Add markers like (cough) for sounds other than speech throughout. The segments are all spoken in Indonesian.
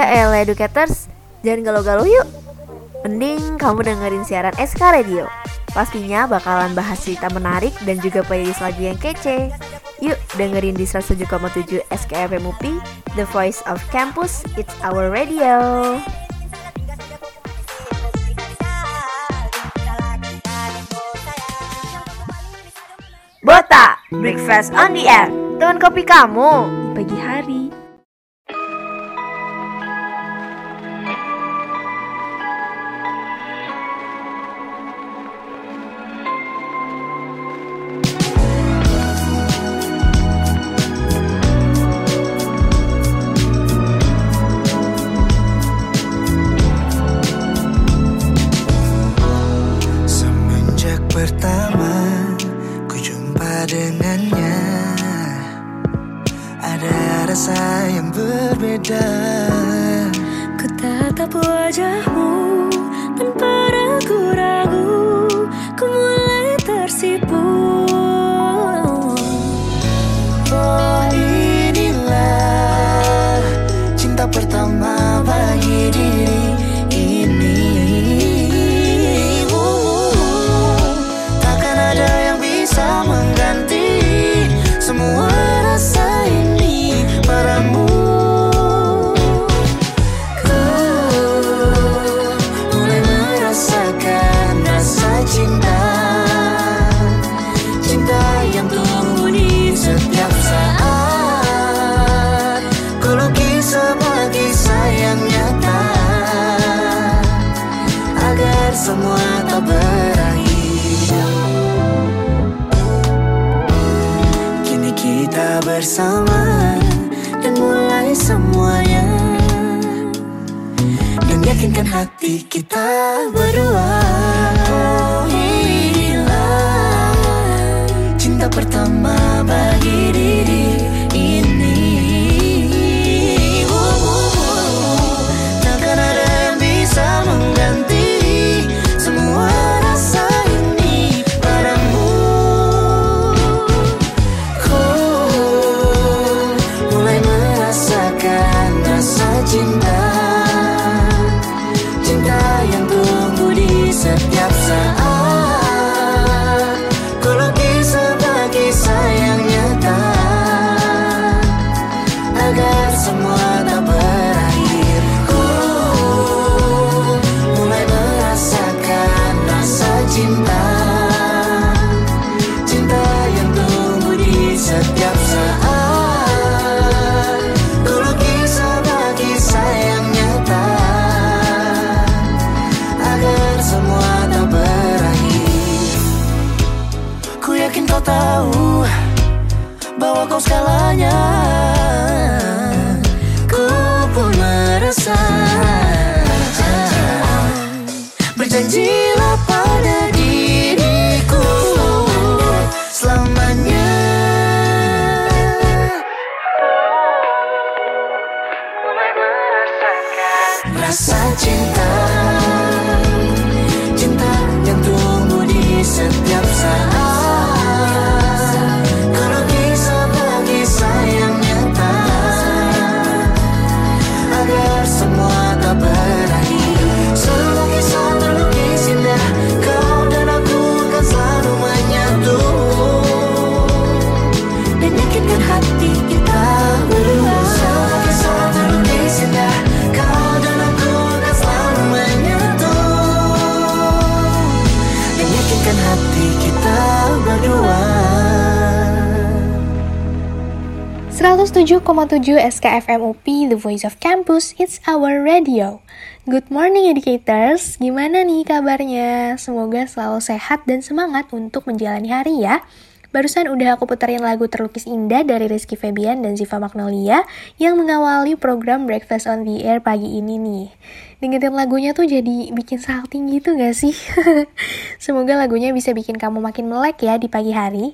Ya elah educators, jangan galau-galau yuk. Mending kamu dengerin siaran SK Radio. Pastinya bakalan bahas cerita menarik dan juga playlist lagu yang kece. Yuk dengerin di 107,7 SKFM UPI, The Voice of Campus, It's Our Radio. Bota, breakfast on the air. Teman kopi kamu di pagi hari. Ada rasa yang berbeda. Ku tatap wajahmu 107,7 SKFM UP The Voice of Campus It's Our Radio Good morning educators Gimana nih kabarnya? Semoga selalu sehat dan semangat untuk menjalani hari ya Barusan udah aku puterin lagu terlukis indah dari Rizky Febian dan Ziva Magnolia yang mengawali program Breakfast on the Air pagi ini nih. Dengerin lagunya tuh jadi bikin salting gitu gak sih? (laughs) Semoga lagunya bisa bikin kamu makin melek ya di pagi hari.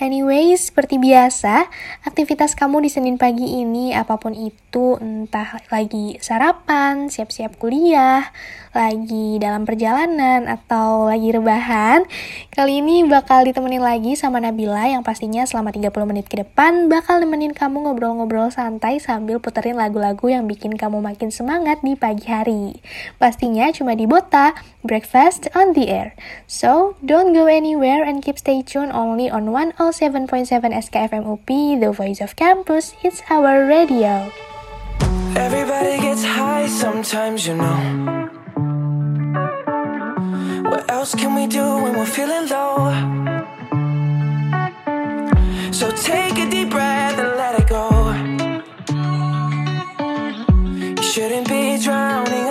Anyways, seperti biasa, aktivitas kamu di Senin pagi ini apa pun itu, entah lagi sarapan, siap-siap kuliah, lagi dalam perjalanan, atau lagi rebahan, kali ini bakal ditemenin lagi sama Nabila yang pastinya selama 30 menit ke depan bakal nemenin kamu ngobrol-ngobrol santai sambil puterin lagu-lagu yang bikin kamu makin semangat di pagi hari. Pastinya cuma di Bota, Breakfast on the Air. So, don't go anywhere and keep stay tuned only on 107.7 SKFM UP, The Voice of Campus. It's our radio. Everybody gets high sometimes, you know. What else can we do when we're feeling low? So take a deep breath and let it go. You shouldn't be drowning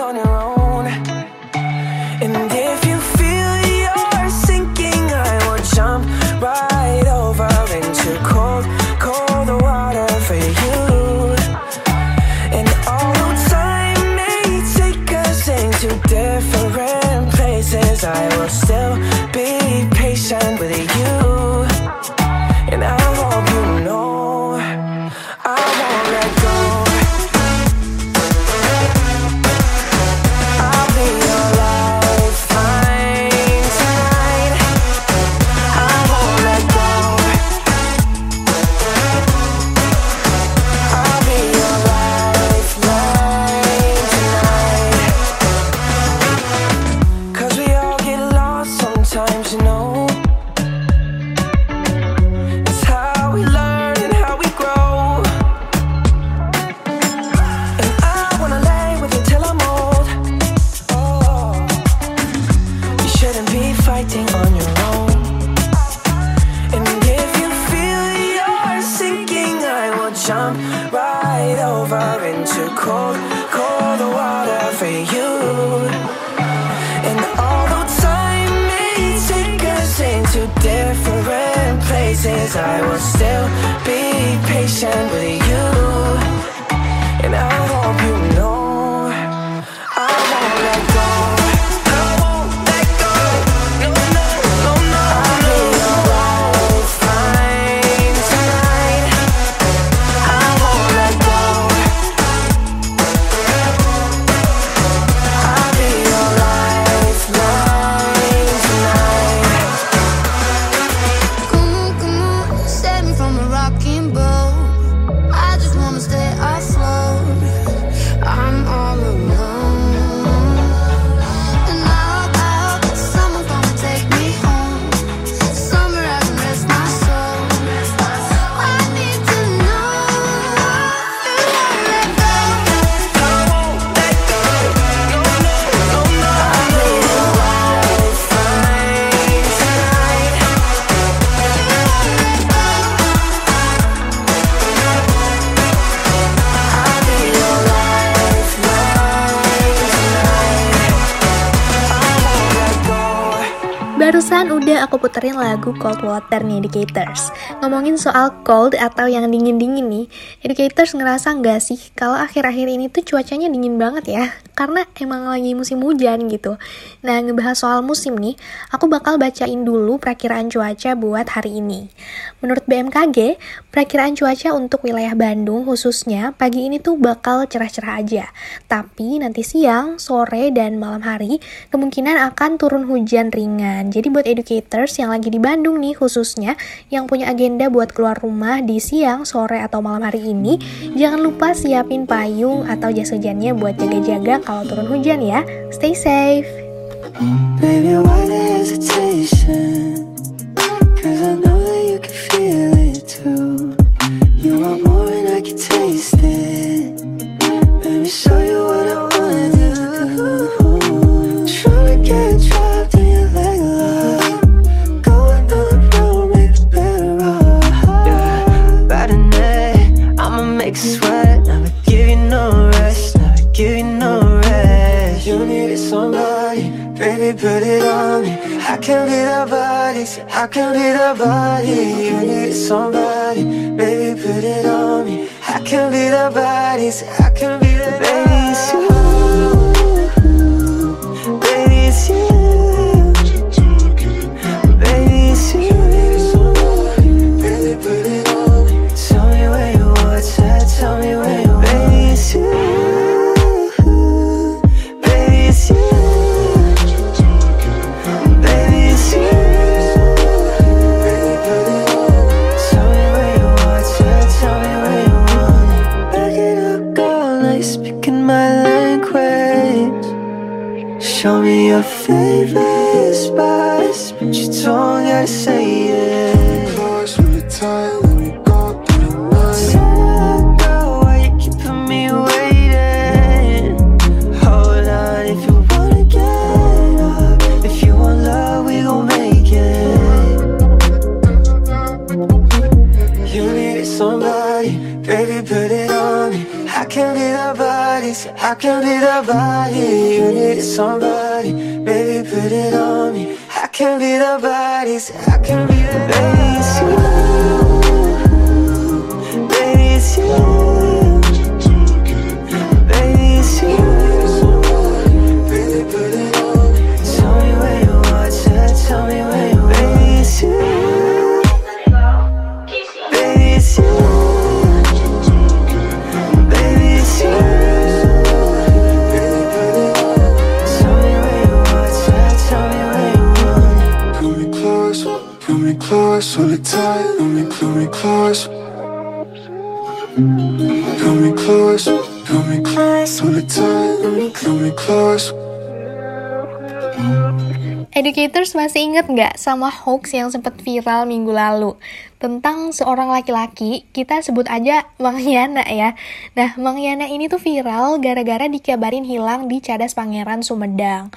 aku puterin lagu Cold Water nih Educators Ngomongin soal cold atau yang dingin-dingin nih Educators ngerasa nggak sih kalau akhir-akhir ini tuh cuacanya dingin banget ya? Karena emang lagi musim hujan gitu. Nah ngebahas soal musim nih Aku bakal bacain dulu perakiraan cuaca buat hari ini. Menurut BMKG, perakiraan cuaca untuk wilayah Bandung khususnya pagi ini tuh bakal cerah-cerah aja. Tapi nanti siang, sore, dan malam hari kemungkinan akan turun hujan ringan. Jadi buat yang lagi di Bandung nih khususnya yang punya agenda buat keluar rumah di siang, sore, atau malam hari ini, jangan lupa siapin payung atau jas hujannya buat jaga-jaga kalau turun hujan ya. Stay safe. Show you say I can be the body. You need somebody, baby, put it on me. I can be the body, I can be the baby. It's you, baby, Educators masih inget nggak sama hoax yang sempat viral minggu lalu? Tentang seorang laki-laki, kita sebut aja Mang Yana ya. Nah, Mang Yana ini tuh viral gara-gara dikabarin hilang di Cadas Pangeran Sumedang.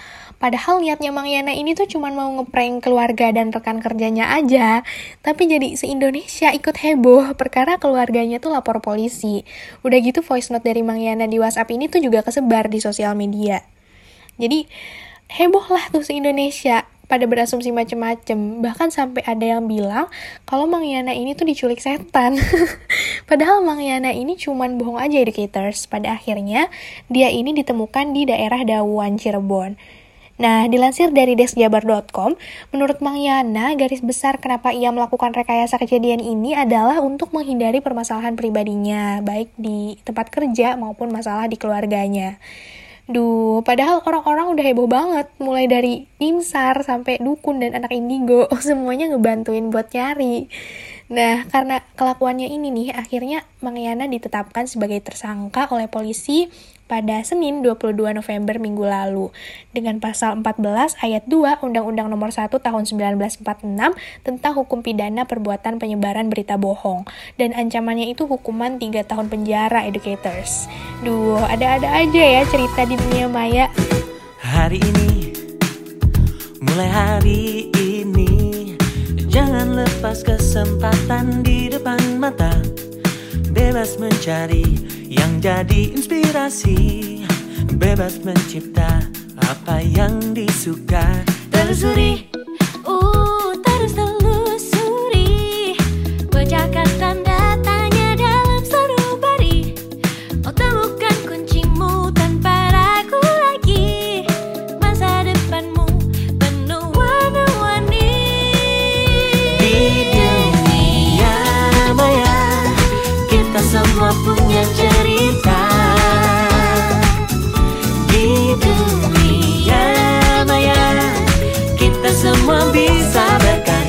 Padahal niatnya Mang Yana ini tuh cuma mau ngeprank keluarga dan rekan kerjanya aja. Tapi jadi se-Indonesia ikut heboh perkara keluarganya tuh lapor polisi. Udah gitu voice note dari Mang Yana di WhatsApp ini tuh juga kesebar di sosial media. Jadi heboh lah tuh se-Indonesia pada berasumsi macem-macem bahkan sampai ada yang bilang kalau Mang Yana ini tuh diculik setan (laughs) padahal Mang Yana ini cuman bohong aja educators pada akhirnya dia ini ditemukan di daerah Dawuan Cirebon Nah, dilansir dari deskjabar.com, menurut Mang Yana, garis besar kenapa ia melakukan rekayasa kejadian ini adalah untuk menghindari permasalahan pribadinya, baik di tempat kerja maupun masalah di keluarganya. Duh, padahal orang-orang udah heboh banget, mulai dari tim SAR sampai dukun dan anak indigo, (laughs) semuanya ngebantuin buat nyari. Nah, karena kelakuannya ini nih, akhirnya Mang Yana ditetapkan sebagai tersangka oleh polisi pada Senin 22 November minggu lalu dengan pasal 14 ayat 2 Undang-Undang Nomor 1 Tahun 1946 tentang hukum pidana perbuatan penyebaran berita bohong dan ancamannya itu hukuman 3 tahun penjara educators. Duh, ada-ada aja ya cerita di dunia maya. Hari ini, mulai hari ini Jangan lepas kesempatan di depan mata. Bebas mencari yang jadi inspirasi. Bebas mencipta apa yang disuka. Telusuri Uh, terus telusuri. Bacakan tanda tanya punya cerita Di dunia maya. Kita semua bisa berkarya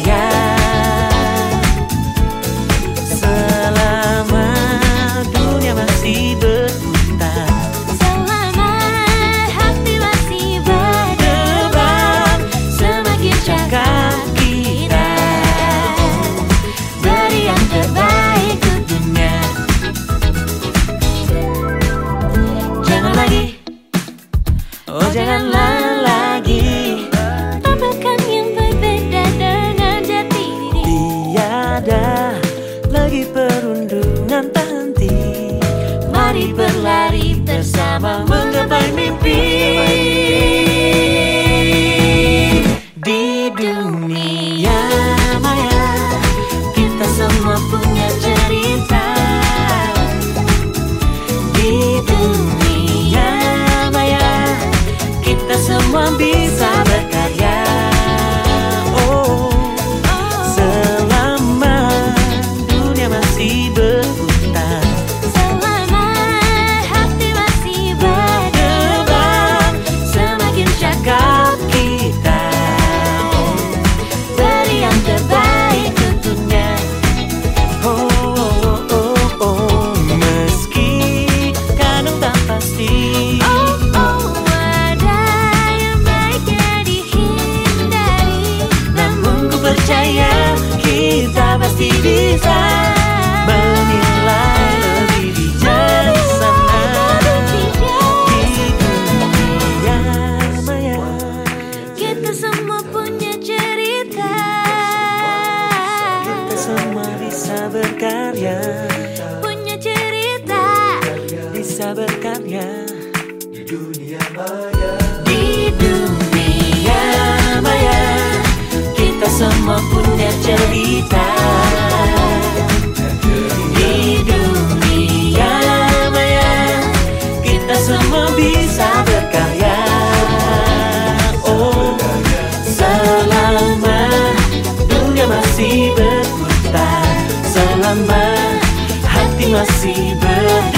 masih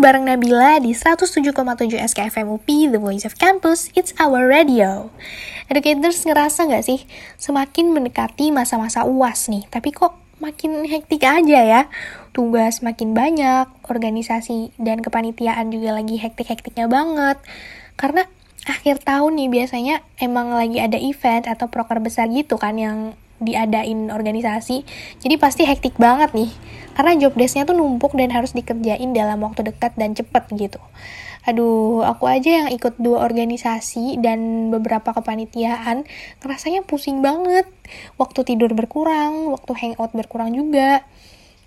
bareng Nabila di 107,7 SKFM UP, The Voice of Campus, It's Our Radio. Educators ngerasa nggak sih, semakin mendekati masa-masa UAS nih, tapi kok makin hektik aja ya? Tugas makin banyak, organisasi dan kepanitiaan juga lagi hektik-hektiknya banget. Karena akhir tahun nih biasanya emang lagi ada event atau proker besar gitu kan yang diadain organisasi. Jadi pasti hektik banget nih. Karena job desk-nya tuh numpuk dan harus dikerjain dalam waktu dekat dan cepet gitu. Aduh, aku aja yang ikut dua organisasi dan beberapa kepanitiaan, ngerasanya pusing banget. Waktu tidur berkurang, waktu hangout berkurang juga.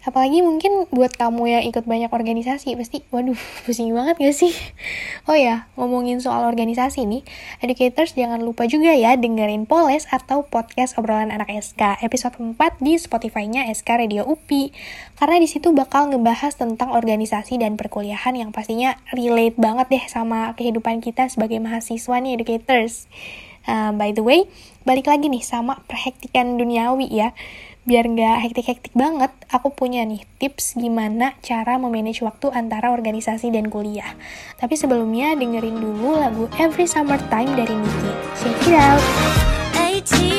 Apalagi mungkin buat kamu yang ikut banyak organisasi, pasti waduh (laughs) pusing banget gak sih? Oh ya, ngomongin soal organisasi nih, educators jangan lupa juga ya dengerin Poles atau podcast obrolan anak SK episode 4 di Spotify-nya SK Radio UPI. Karena di situ bakal ngebahas tentang organisasi dan perkuliahan yang pastinya relate banget deh sama kehidupan kita sebagai mahasiswa nih educators. Uh, by the way, balik lagi nih sama perhektikan duniawi ya biar nggak hektik-hektik banget, aku punya nih tips gimana cara memanage waktu antara organisasi dan kuliah. Tapi sebelumnya dengerin dulu lagu Every Summer Time dari Nicki. Check it out! 18,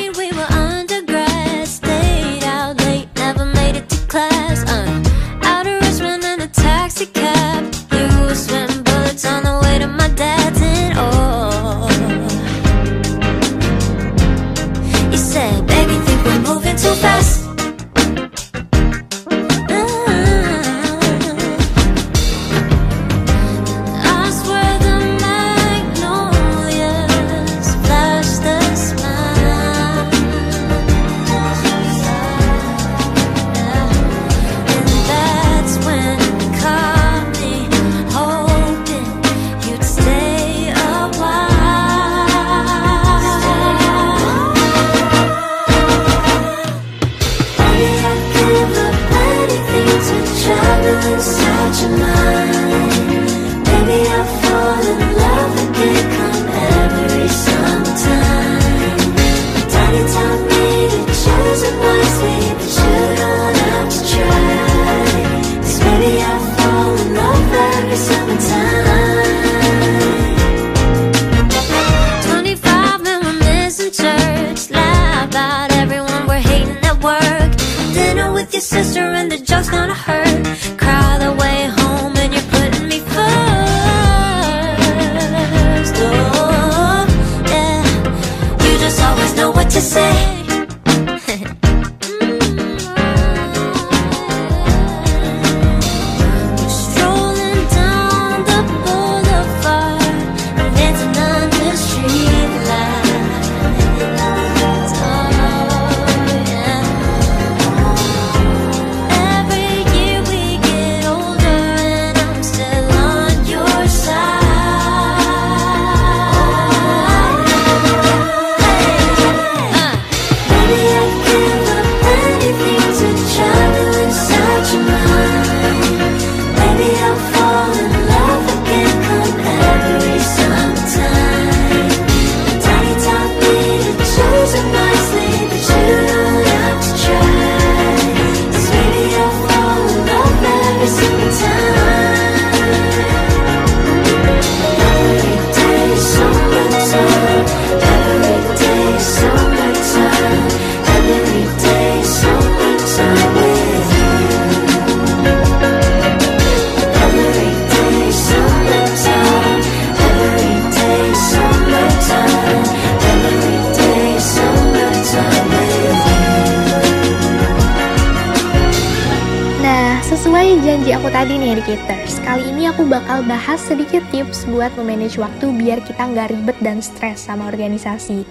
buat memanage waktu biar kita nggak ribet dan stres sama organisasi.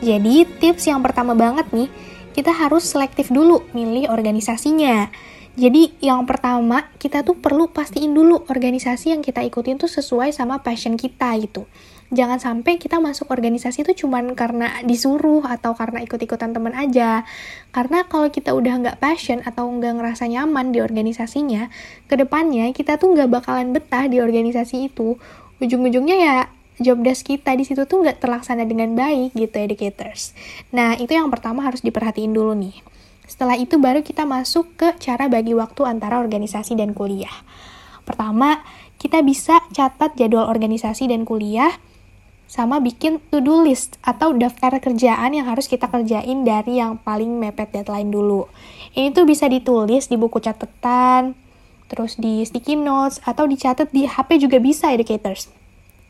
Jadi tips yang pertama banget nih, kita harus selektif dulu milih organisasinya. Jadi yang pertama kita tuh perlu pastiin dulu organisasi yang kita ikutin tuh sesuai sama passion kita gitu jangan sampai kita masuk organisasi itu cuman karena disuruh atau karena ikut-ikutan temen aja. Karena kalau kita udah nggak passion atau nggak ngerasa nyaman di organisasinya, ke depannya kita tuh nggak bakalan betah di organisasi itu. Ujung-ujungnya ya job desk kita di situ tuh nggak terlaksana dengan baik gitu educators. Nah itu yang pertama harus diperhatiin dulu nih. Setelah itu baru kita masuk ke cara bagi waktu antara organisasi dan kuliah. Pertama, kita bisa catat jadwal organisasi dan kuliah sama bikin to-do list atau daftar kerjaan yang harus kita kerjain dari yang paling mepet deadline dulu. Ini tuh bisa ditulis di buku catatan, terus di sticky notes, atau dicatat di HP juga bisa educators.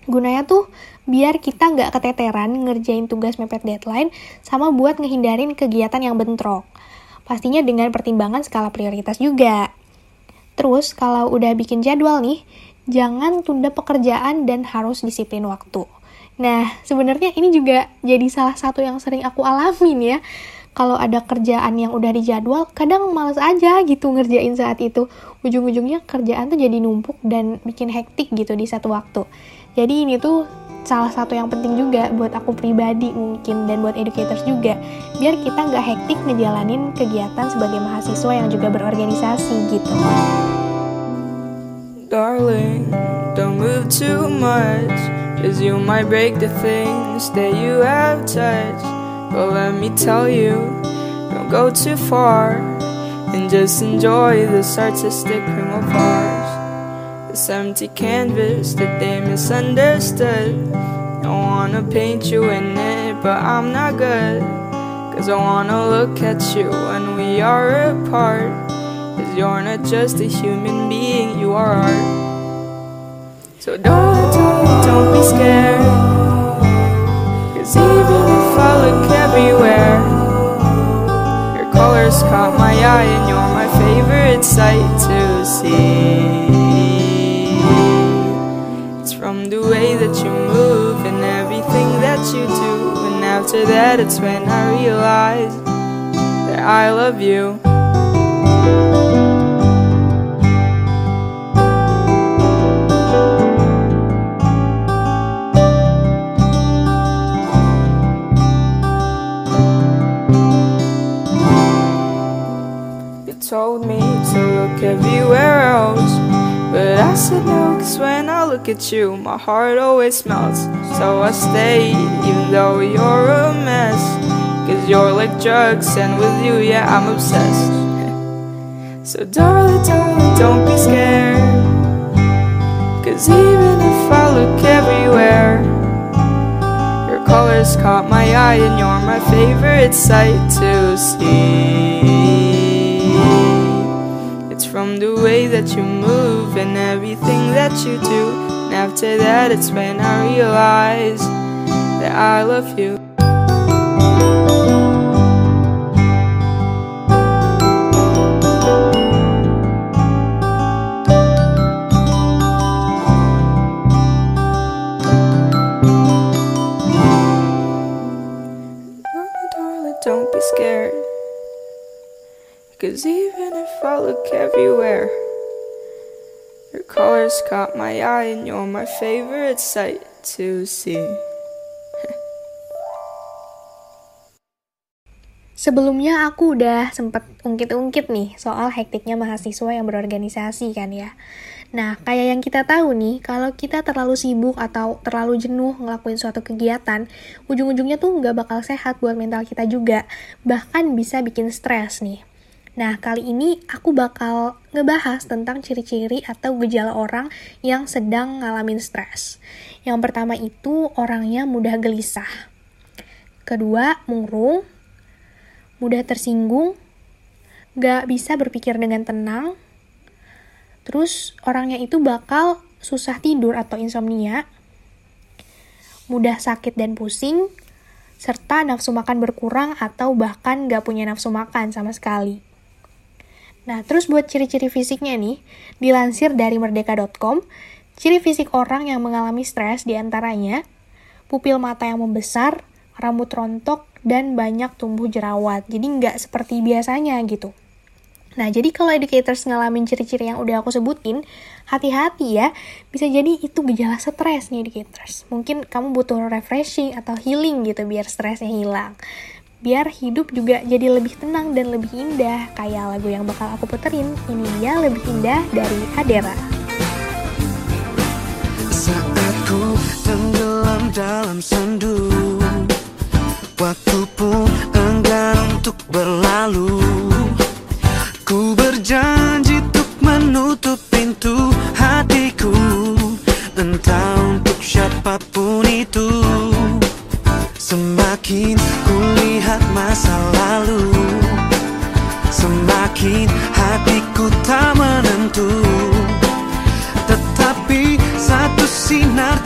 Gunanya tuh biar kita nggak keteteran ngerjain tugas mepet deadline sama buat ngehindarin kegiatan yang bentrok. Pastinya dengan pertimbangan skala prioritas juga. Terus kalau udah bikin jadwal nih, jangan tunda pekerjaan dan harus disiplin waktu. Nah, sebenarnya ini juga jadi salah satu yang sering aku alamin ya. Kalau ada kerjaan yang udah dijadwal, kadang males aja gitu ngerjain saat itu. Ujung-ujungnya kerjaan tuh jadi numpuk dan bikin hektik gitu di satu waktu. Jadi ini tuh salah satu yang penting juga buat aku pribadi mungkin dan buat educators juga. Biar kita nggak hektik ngejalanin kegiatan sebagai mahasiswa yang juga berorganisasi gitu. Darling, don't move too much. Cause you might break the things that you have touched. But let me tell you, don't go too far. And just enjoy this artistic cream of ours. This empty canvas that they misunderstood. I wanna paint you in it, but I'm not good. Cause I wanna look at you when we are apart. Cause you're not just a human being, you are art. So don't, don't, don't be scared. I look everywhere, your colors caught my eye and you're my favorite sight to see. It's from the way that you move and everything that you do. And after that, it's when I realize that I love. You at you, my heart always melts. So I stay, even though you're a mess. Cause you're like drugs, and with you, yeah, I'm obsessed. (laughs) so, darling, darling, don't be scared. Cause even if I look everywhere, your colors caught my eye, and you're my favorite sight to see. It's from the way that you move and everything that you do. After that, it's when I realize that I love you. Don't be scared. Cause even if I look everywhere, your colors caught my eye and you're my favorite sight to see. Sebelumnya aku udah sempet ungkit-ungkit nih soal hektiknya mahasiswa yang berorganisasi kan ya. Nah, kayak yang kita tahu nih, kalau kita terlalu sibuk atau terlalu jenuh ngelakuin suatu kegiatan, ujung-ujungnya tuh nggak bakal sehat buat mental kita juga. Bahkan bisa bikin stres nih. Nah, kali ini aku bakal ngebahas tentang ciri-ciri atau gejala orang yang sedang ngalamin stres. Yang pertama itu orangnya mudah gelisah. Kedua, murung, mudah tersinggung, gak bisa berpikir dengan tenang, terus orangnya itu bakal susah tidur atau insomnia, mudah sakit dan pusing, serta nafsu makan berkurang atau bahkan gak punya nafsu makan sama sekali. Nah, terus buat ciri-ciri fisiknya nih, dilansir dari merdeka.com, ciri fisik orang yang mengalami stres di antaranya pupil mata yang membesar, rambut rontok, dan banyak tumbuh jerawat. Jadi nggak seperti biasanya gitu. Nah, jadi kalau educators ngalamin ciri-ciri yang udah aku sebutin, hati-hati ya. Bisa jadi itu gejala stres nih educators. Mungkin kamu butuh refreshing atau healing gitu biar stresnya hilang. Biar hidup juga jadi lebih tenang dan lebih indah. Kayak lagu yang bakal aku puterin. Ini dia lebih indah dari Adera. Saat ku tenggelam dalam sendu Waktu pun enggan untuk berlalu Ku satu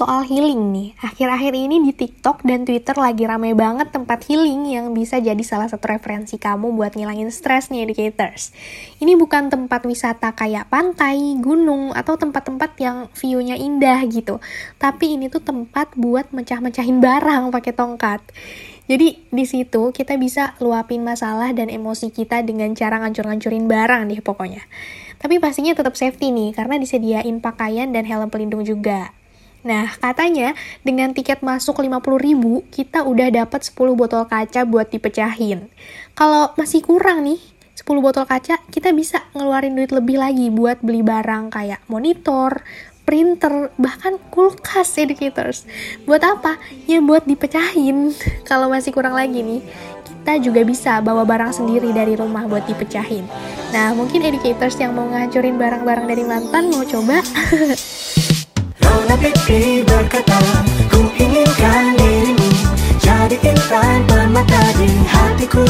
soal healing nih. Akhir-akhir ini di TikTok dan Twitter lagi rame banget tempat healing yang bisa jadi salah satu referensi kamu buat ngilangin stres nih educators. Ini bukan tempat wisata kayak pantai, gunung, atau tempat-tempat yang view-nya indah gitu. Tapi ini tuh tempat buat mecah-mecahin barang pakai tongkat. Jadi di situ kita bisa luapin masalah dan emosi kita dengan cara ngancur-ngancurin barang nih pokoknya. Tapi pastinya tetap safety nih karena disediain pakaian dan helm pelindung juga. Nah, katanya dengan tiket masuk 50.000, kita udah dapat 10 botol kaca buat dipecahin. Kalau masih kurang nih, 10 botol kaca, kita bisa ngeluarin duit lebih lagi buat beli barang kayak monitor, printer, bahkan kulkas educators. Buat apa? Ya buat dipecahin. (laughs) Kalau masih kurang lagi nih, kita juga bisa bawa barang sendiri dari rumah buat dipecahin. Nah, mungkin educators yang mau ngancurin barang-barang dari mantan mau coba. (laughs) Mana pipi berkata Ku inginkan dirimu Jadi intan permata di hatiku.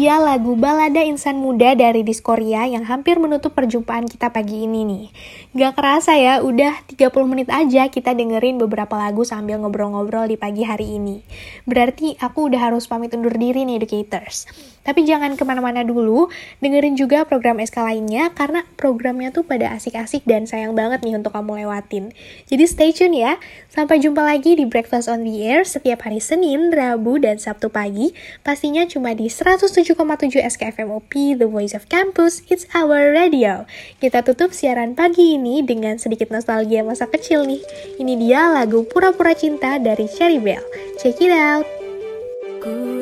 Dia lagu Balada Insan Muda dari Diskoria yang hampir menutup perjumpaan kita pagi ini nih. Gak kerasa ya, udah 30 menit aja kita dengerin beberapa lagu sambil ngobrol-ngobrol di pagi hari ini. Berarti aku udah harus pamit undur diri nih, Educators. Tapi jangan ke mana-mana dulu, dengerin juga program SK lainnya karena programnya tuh pada asik-asik dan sayang banget nih untuk kamu lewatin. Jadi stay tune ya. Sampai jumpa lagi di Breakfast on the Air setiap hari Senin, Rabu, dan Sabtu pagi. Pastinya cuma di 107,7 SKFM OP, The Voice of Campus, It's Our Radio. Kita tutup siaran pagi ini dengan sedikit nostalgia masa kecil nih. Ini dia lagu Pura-Pura Cinta dari Cherry Bell. Check it out! Ku